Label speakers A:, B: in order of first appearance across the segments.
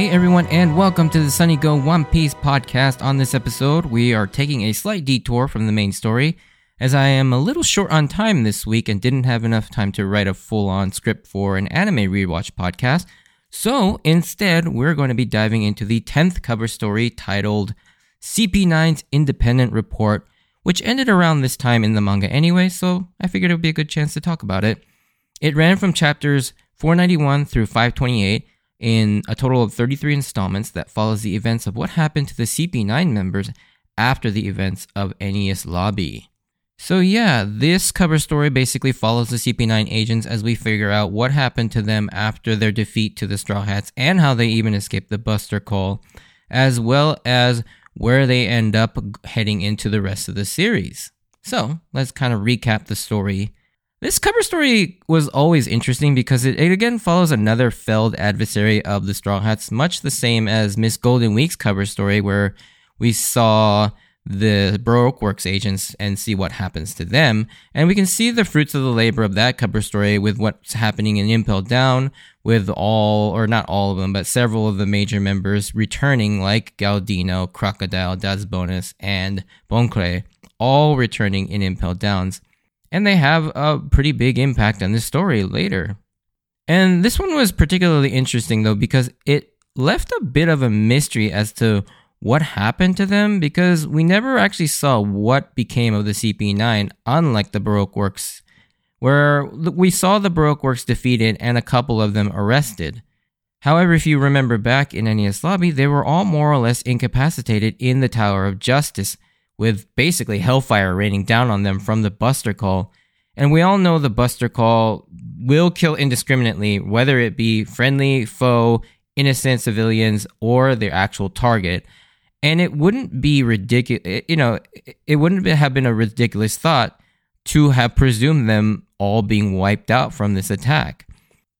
A: Hey everyone, and welcome to the Sunny Go One Piece podcast. On this episode, we are taking a slight detour from the main story, as I am a little short on time this week and didn't have enough time to write a full on script for an anime rewatch podcast. So instead, we're going to be diving into the 10th cover story titled CP9's Independent Report, which ended around this time in the manga anyway, so I figured it would be a good chance to talk about it. It ran from chapters 491 through 528 in a total of 33 installments that follows the events of what happened to the CP9 members after the events of Enies Lobby. So, yeah, this cover story basically follows the CP9 agents as we figure out what happened to them after their defeat to the Straw Hats and how they even escaped the Buster Call, as well as where they end up heading into the rest of the series. So, let's kind of recap the story. This cover story was always interesting because it, it again follows another failed adversary of the Straw Hats, much the same as Miss Golden Week's cover story, where we saw the Baroque Works agents and see what happens to them. And we can see the fruits of the labor of that cover story with what's happening in Impel Down, with all, or not all of them, but several of the major members returning, like Galdino, Crocodile, Bonez, and Boncre, all returning in Impel Downs. And they have a pretty big impact on this story later. And this one was particularly interesting, though, because it left a bit of a mystery as to what happened to them because we never actually saw what became of the CP9, unlike the Baroque Works, where we saw the Baroque Works defeated and a couple of them arrested. However, if you remember back in Enies Lobby, they were all more or less incapacitated in the Tower of Justice, with basically hellfire raining down on them from the Buster Call. And we all know the Buster Call will kill indiscriminately, whether it be friendly, foe, innocent civilians, or their actual target. And it wouldn't be ridiculous you know it wouldn't have been a ridiculous thought to have presumed them all being wiped out from this attack.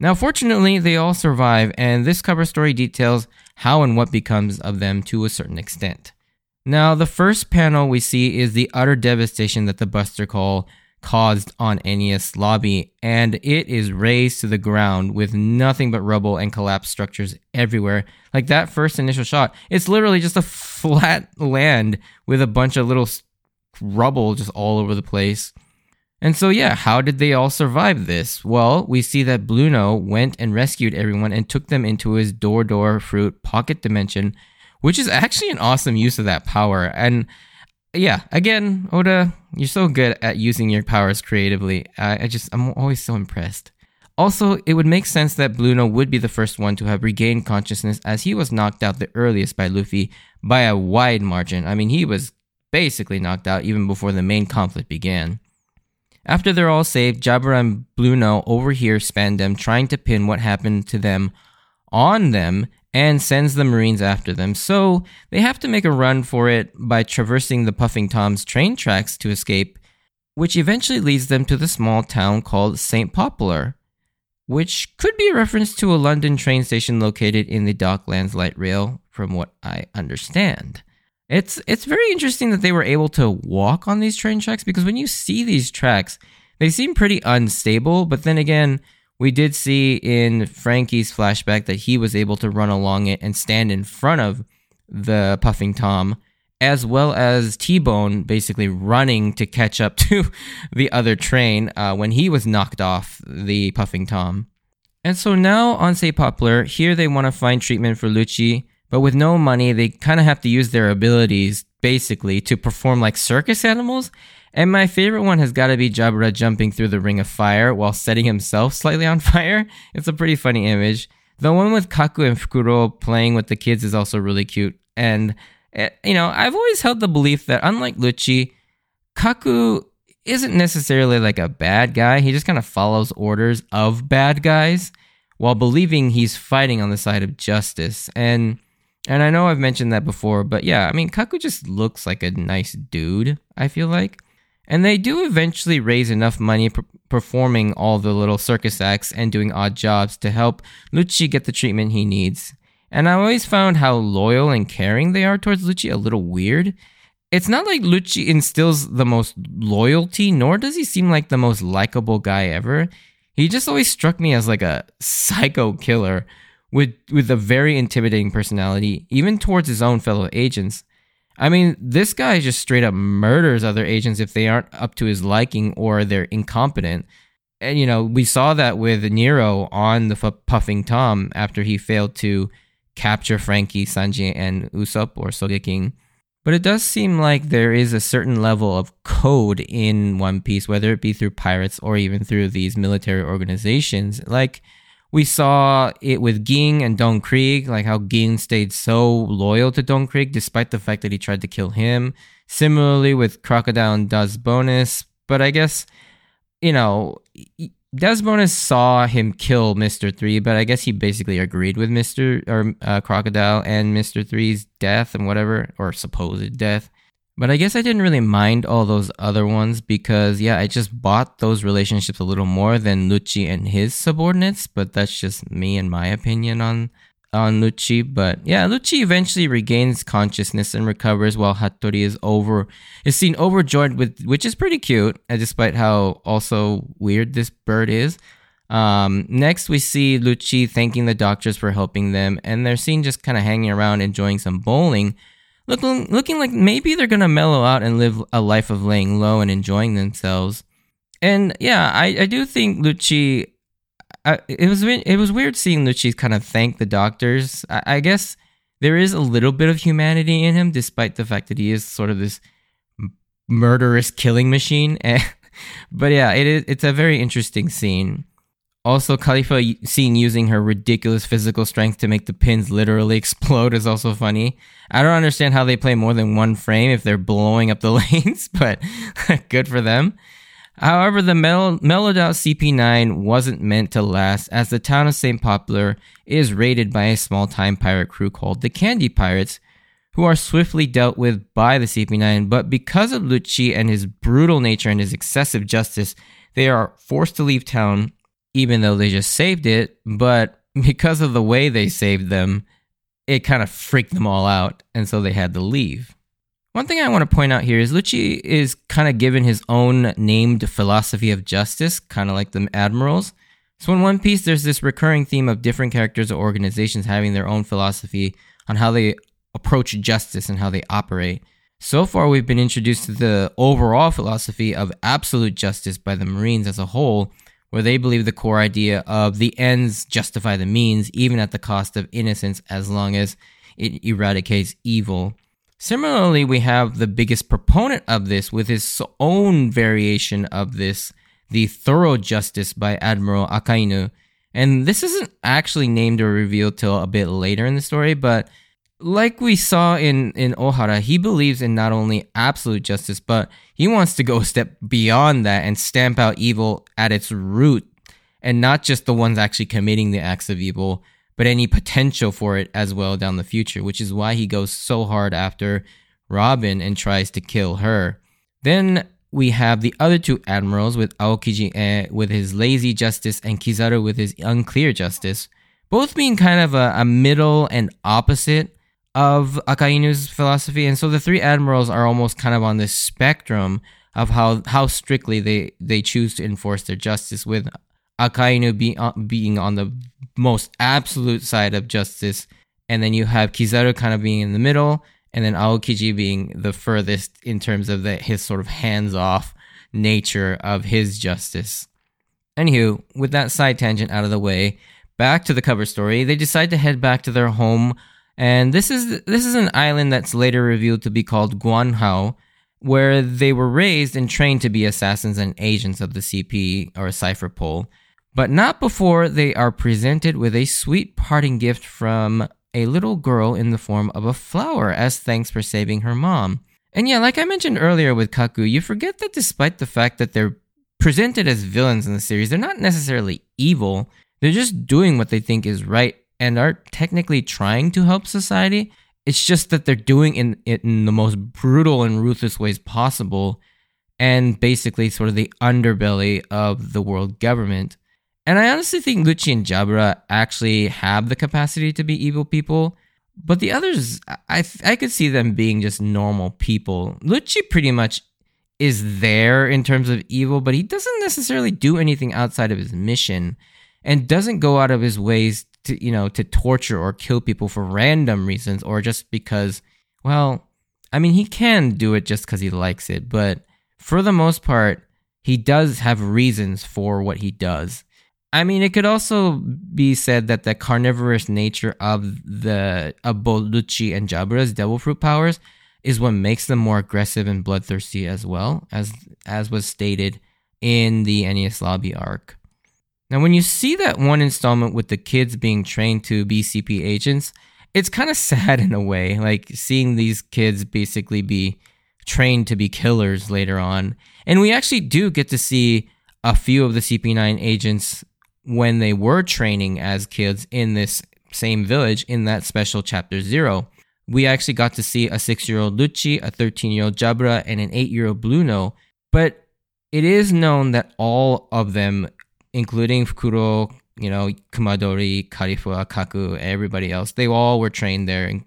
A: Now fortunately they all survive and this cover story details how and what becomes of them to a certain extent now the first panel we see is the utter devastation that the buster call caused on Enies lobby, and it is razed to the ground with nothing but rubble and collapsed structures everywhere. Like that first initial shot, it's literally just a flat land with a bunch of little rubble just all over the place. And so, yeah, how did they all survive this? Well, we see that Blueno went and rescued everyone and took them into his door door fruit pocket dimension, which is actually an awesome use of that power. And yeah, again, Oda, you're so good at using your powers creatively. I, I just, I'm always so impressed. Also, it would make sense that Blueno would be the first one to have regained consciousness as he was knocked out the earliest by Luffy by a wide margin. I mean, he was basically knocked out even before the main conflict began. After they're all saved, Jabra and Blueno overhear Spandam trying to pin what happened to them on them and sends the Marines after them. So they have to make a run for it by traversing the Puffing Tom's train tracks to escape, which eventually leads them to the small town called St. Poplar, which could be a reference to a London train station located in the Docklands Light Rail, from what I understand. It's it's very interesting that they were able to walk on these train tracks because when you see these tracks, they seem pretty unstable, but then again, we did see in Frankie's flashback that he was able to run along it and stand in front of the Puffing Tom, as well as T Bone basically running to catch up to the other train uh, when he was knocked off the Puffing Tom. And so now on Say Poplar, here they want to find treatment for Lucci, but with no money, they kind of have to use their abilities basically to perform like circus animals and my favorite one has got to be Jabra jumping through the ring of fire while setting himself slightly on fire. It's a pretty funny image. The one with Kaku and Fukuro playing with the kids is also really cute. And, eh, you know, I've always held the belief that unlike Lucci, Kaku isn't necessarily like a bad guy. He just kind of follows orders of bad guys while believing he's fighting on the side of justice. And and I know I've mentioned that before, but yeah, I mean Kaku just looks like a nice dude, I feel like. And they do eventually raise enough money per- performing all the little circus acts and doing odd jobs to help Lucci get the treatment he needs. And I always found how loyal and caring they are towards Lucci a little weird. It's not like Lucci instills the most loyalty, nor does he seem like the most likable guy ever. He just always struck me as like a psycho killer, with with a very intimidating personality, even towards his own fellow agents. I mean, this guy just straight up murders other agents if they aren't up to his liking or they're incompetent. And you know, we saw that with Nero on the F- Puffing Tom after he failed to capture Frankie, Sanji, and Usopp or Sogeking. But it does seem like there is a certain level of code in One Piece, whether it be through pirates or even through these military organizations. Like we saw it with Gin and Don Krieg, like how Gin stayed so loyal to Don Krieg despite the fact that he tried to kill him. Similarly with Crocodile and Daz Bonez. But I guess, you know, Daz Bonez saw him kill Mr. Three, but I guess he basically agreed with Mr. or uh, Crocodile and Mr. Three's death and whatever, or supposed death. But I guess I didn't really mind all those other ones because, yeah, I just bought those relationships a little more than Lucci and his subordinates. But that's just me and my opinion on on Lucci. But yeah, Lucci eventually regains consciousness and recovers while Hattori is over is seen overjoyed with, which is pretty cute, uh, despite how also weird this bird is. Um, next, we see Lucci thanking the doctors for helping them, and they're seen just kind of hanging around enjoying some bowling, looking looking like maybe they're gonna mellow out and live a life of laying low and enjoying themselves. And yeah, I, I do think Lucci I, it was it was weird seeing Lucci kind of thank the doctors. I, I, guess there is a little bit of humanity in him, despite the fact that he is sort of this murderous killing machine. but yeah, it is it's a very interesting scene. Also, Khalifa seen using her ridiculous physical strength to make the pins literally explode is also funny. I don't understand how they play more than one frame if they're blowing up the lanes, but good for them. However, the Mel- Melodot CP9 wasn't meant to last, as the town of St. Poplar is raided by a small time pirate crew called the Candy Pirates, who are swiftly dealt with by the CP9. But because of Lucci and his brutal nature and his excessive justice, they are forced to leave town, even though they just saved it. But because of the way they saved them, it kind of freaked them all out, and so they had to leave. One thing I want to point out here is Lucci is kind of given his own named philosophy of justice, kind of like the admirals. So in One Piece, there's this recurring theme of different characters or organizations having their own philosophy on how they approach justice and how they operate. So far, we've been introduced to the overall philosophy of absolute justice by the Marines as a whole, where they believe the core idea of the ends justify the means, even at the cost of innocence, as long as it eradicates evil. Similarly, we have the biggest proponent of this with his own variation of this, the thorough justice by Admiral Akainu. And this isn't actually named or revealed till a bit later in the story, but like we saw in, in Ohara, he believes in not only absolute justice, but he wants to go a step beyond that and stamp out evil at its root, and not just the ones actually committing the acts of evil, but any potential for it as well down the future, which is why he goes so hard after Robin and tries to kill her. Then we have the other two admirals with Aokiji eh, with his lazy justice and Kizaru with his unclear justice, both being kind of a, a middle and opposite of Akainu's philosophy. And so the three admirals are almost kind of on this spectrum of how, how strictly they, they choose to enforce their justice, with Akainu be, uh, being on the most absolute side of justice, and then you have Kizaru kind of being in the middle, and then Aokiji being the furthest in terms of the, his sort of hands off nature of his justice. Anywho, with that side tangent out of the way, back to the cover story. They decide to head back to their home, and this is this is an island that's later revealed to be called Guanhao, where they were raised and trained to be assassins and agents of the CP or Cipher Pole, but not before they are presented with a sweet parting gift from a little girl in the form of a flower as thanks for saving her mom. And yeah, like I mentioned earlier with Kaku, you forget that despite the fact that they're presented as villains in the series, they're not necessarily evil. They're just doing what they think is right and are technically trying to help society. It's just that they're doing it in the most brutal and ruthless ways possible and basically sort of the underbelly of the world government. And I honestly think Lucci and Jabra actually have the capacity to be evil people, but the others, I I could see them being just normal people. Lucci pretty much is there in terms of evil, but he doesn't necessarily do anything outside of his mission, and doesn't go out of his ways to you know to torture or kill people for random reasons or just because well i mean he can do it just because he likes it but for the most part he does have reasons for what he does. I mean it could also be said that the carnivorous nature of the both and jabura's devil fruit powers is what makes them more aggressive and bloodthirsty as well as as was stated in the Enies Lobby arc now, when you see that one installment with the kids being trained to be CP agents, it's kind of sad in a way, like seeing these kids basically be trained to be killers later on. And we actually do get to see a few of the CP9 agents when they were training as kids in this same village in that special chapter zero. We actually got to see a six year old Lucci, a 13 year old Jabra, and an eight year old Blueno. But it is known that all of them including Fukuro, you know, Kumadori, Khalifa, Kaku, everybody else. They all were trained there.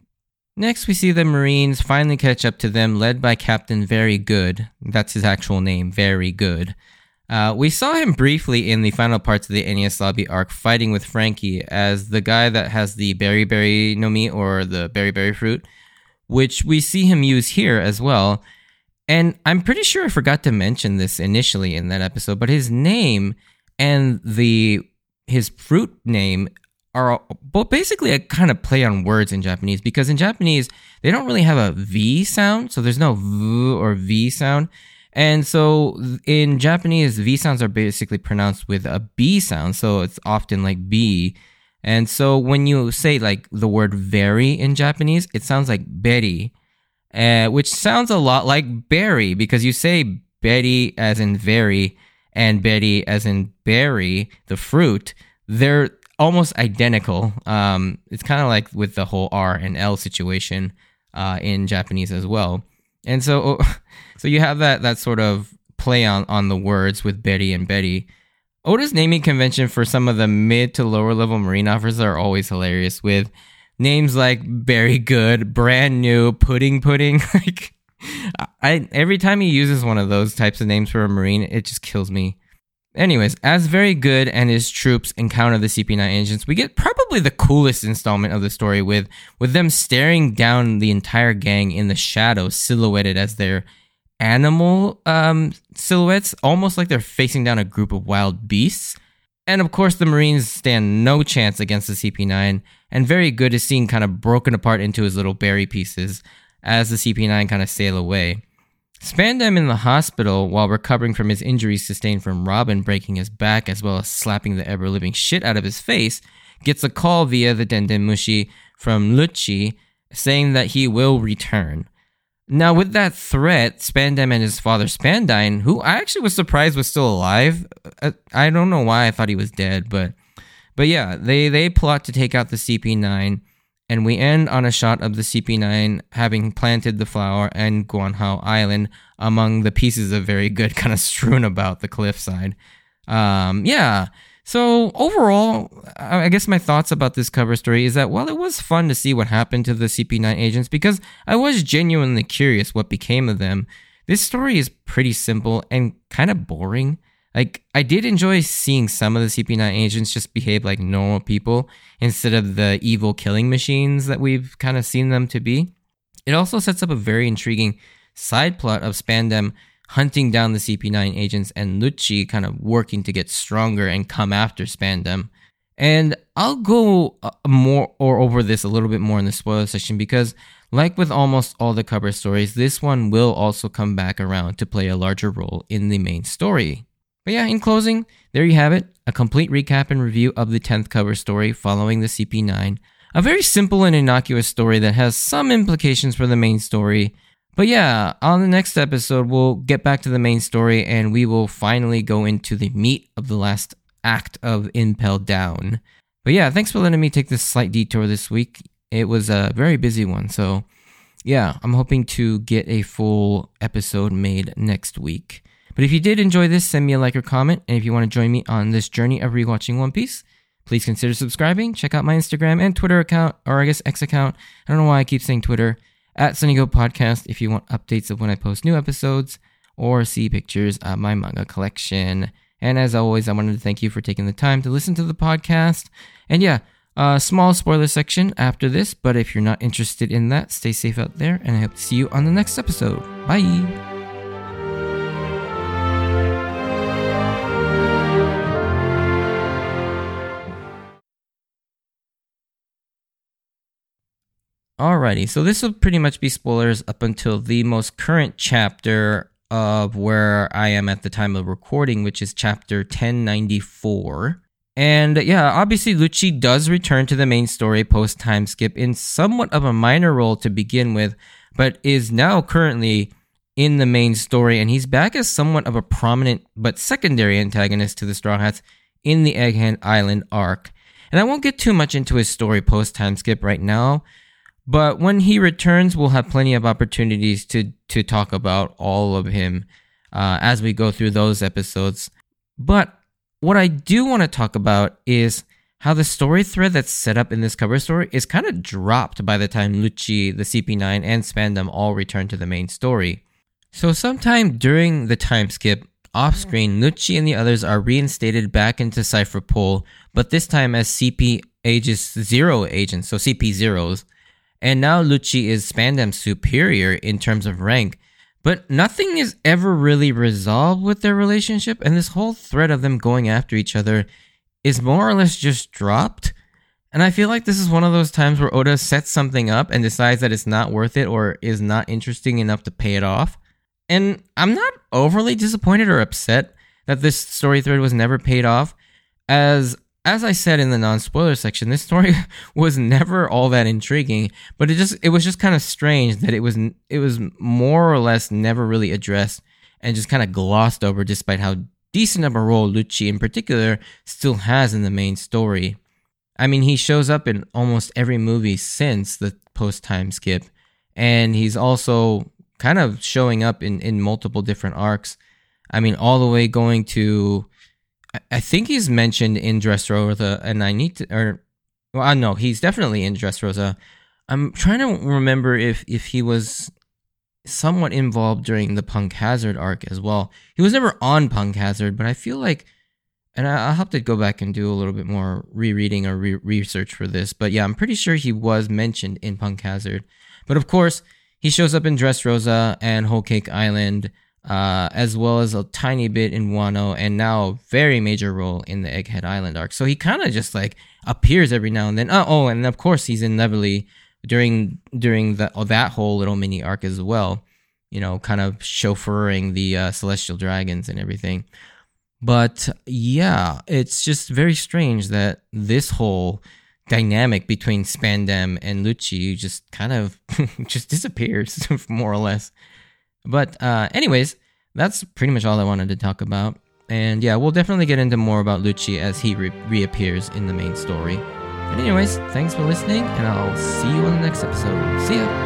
A: Next, we see the Marines finally catch up to them, led by Captain Very Good. That's his actual name, Very Good. Uh, we saw him briefly in the final parts of the Enies Lobby arc fighting with Frankie as the guy that has the berry berry no mi or the berry berry fruit, which we see him use here as well. And I'm pretty sure I forgot to mention this initially in that episode, but his name and the his fruit name are both basically a kind of play on words in Japanese because in Japanese they don't really have a V sound, so there's no V or V sound. And so in Japanese, V sounds are basically pronounced with a B sound, so it's often like B. And so when you say like the word very in Japanese, it sounds like berry, uh, which sounds a lot like berry because you say berry as in very, and Betty, as in berry, the fruit, they're almost identical. Um, it's kind of like with the whole R and L situation uh, in Japanese as well. And so, so you have that that sort of play on on the words with Betty and Betty. Oda's naming convention for some of the mid to lower level marine officers are always hilarious with names like Very Good, Brand New, Pudding Pudding. like I every time he uses one of those types of names for a marine, it just kills me. Anyways, as very good and his troops encounter the CP9 agents, we get probably the coolest installment of the story with with them staring down the entire gang in the shadows, silhouetted as their animal um, silhouettes, almost like they're facing down a group of wild beasts. And of course, the Marines stand no chance against the CP9, and very good is seen kind of broken apart into his little berry pieces as the CP9 kind of sail away. Spandam in the hospital while recovering from his injuries sustained from Robin breaking his back as well as slapping the ever living shit out of his face gets a call via the Denden Mushi from Lucci saying that he will return. Now, with that threat, Spandam and his father Spandine, who I actually was surprised was still alive, uh, I don't know why I thought he was dead, but but yeah, they they plot to take out the CP9 and we end on a shot of the CP9 having planted the flower and Guanhao Island among the pieces of very good kind of strewn about the cliffside. Um, yeah. So overall, I guess my thoughts about this cover story is that while it was fun to see what happened to the CP9 agents because I was genuinely curious what became of them, this story is pretty simple and kind of boring. Like, I did enjoy seeing some of the CP9 agents just behave like normal people instead of the evil killing machines that we've kind of seen them to be. It also sets up a very intriguing side plot of Spandam hunting down the CP9 agents and Lucci kind of working to get stronger and come after Spandam. And I'll go uh, more or over this a little bit more in the spoiler section because, like with almost all the cover stories, this one will also come back around to play a larger role in the main story. But yeah, in closing, there you have it a complete recap and review of the 10th cover story following the CP9. A very simple and innocuous story that has some implications for the main story. But yeah, on the next episode, we'll get back to the main story and we will finally go into the meat of the last act of Impel Down. But yeah, thanks for letting me take this slight detour this week. It was a very busy one, so yeah, I'm hoping to get a full episode made next week. But if you did enjoy this, send me a like or comment. And if you want to join me on this journey of rewatching One Piece, please consider subscribing. Check out my Instagram and Twitter account, or I guess X account. I don't know why I keep saying Twitter, at SunnyGo Podcast if you want updates of when I post new episodes or see pictures of my manga collection. And as always, I wanted to thank you for taking the time to listen to the podcast. And yeah, A small spoiler section after this, but if you're not interested in that, stay safe out there, and I hope to see you on the next episode. Bye! Alrighty, so this will pretty much be spoilers up until the most current chapter of where I am at the time of recording, which is chapter 1094. And yeah, obviously Lucci does return to the main story post time skip in somewhat of a minor role to begin with, but is now currently in the main story, and he's back as somewhat of a prominent but secondary antagonist to the Straw Hats in the Egghead Island arc. And I won't get too much into his story post time skip right now but when he returns, we'll have plenty of opportunities to to talk about all of him uh, as we go through those episodes. But what I do want to talk about is how the story thread that's set up in this cover story is kind of dropped by the time Lucci, the CP9, and Spandam all return to the main story. So, sometime during the time skip, off screen, Lucci and the others are reinstated back into Cypherpol, but this time as CP Aegis Zero agents, so CP Zeros. And now Lucci is Spandam's superior in terms of rank, but nothing is ever really resolved with their relationship, and this whole thread of them going after each other is more or less just dropped. And I feel like this is one of those times where Oda sets something up and decides that it's not worth it or is not interesting enough to pay it off. And I'm not overly disappointed or upset that this story thread was never paid off, as as I said in the non-spoiler section, this story was never all that intriguing, but it just it was just kind of strange that it was it was more or less never really addressed and just kind of glossed over despite how decent of a role Lucci in particular still has in the main story. I mean, he shows up in almost every movie since the post-time skip and he's also kind of showing up in in multiple different arcs. I mean, all the way going to I think he's mentioned in Dressrosa, and I need to, or well, I know he's definitely in Dressrosa. I'm trying to remember if if he was somewhat involved during the Punk Hazard arc as well. He was never on Punk Hazard, but I feel like, and I, will have to go back and do a little bit more rereading or re- research for this. But yeah, I'm pretty sure he was mentioned in Punk Hazard. But of course, he shows up in Dressrosa and Whole Cake Island uh, as well as a tiny bit in Wano, and now a very major role in the Egghead Island arc. So he kind of just like appears every now and then. Uh, oh, and of course he's in Levely during during the, oh, that whole little mini arc as well. You know, kind of chauffeuring the uh, celestial dragons and everything. But yeah, it's just very strange that this whole dynamic between Spandam and Lucci just kind of just disappears, more or less. But, uh, anyways, that's pretty much all I wanted to talk about. And yeah, we'll definitely get into more about Lucci as he re- reappears in the main story. But, anyways, thanks for listening, and I'll see you on the next episode. See ya!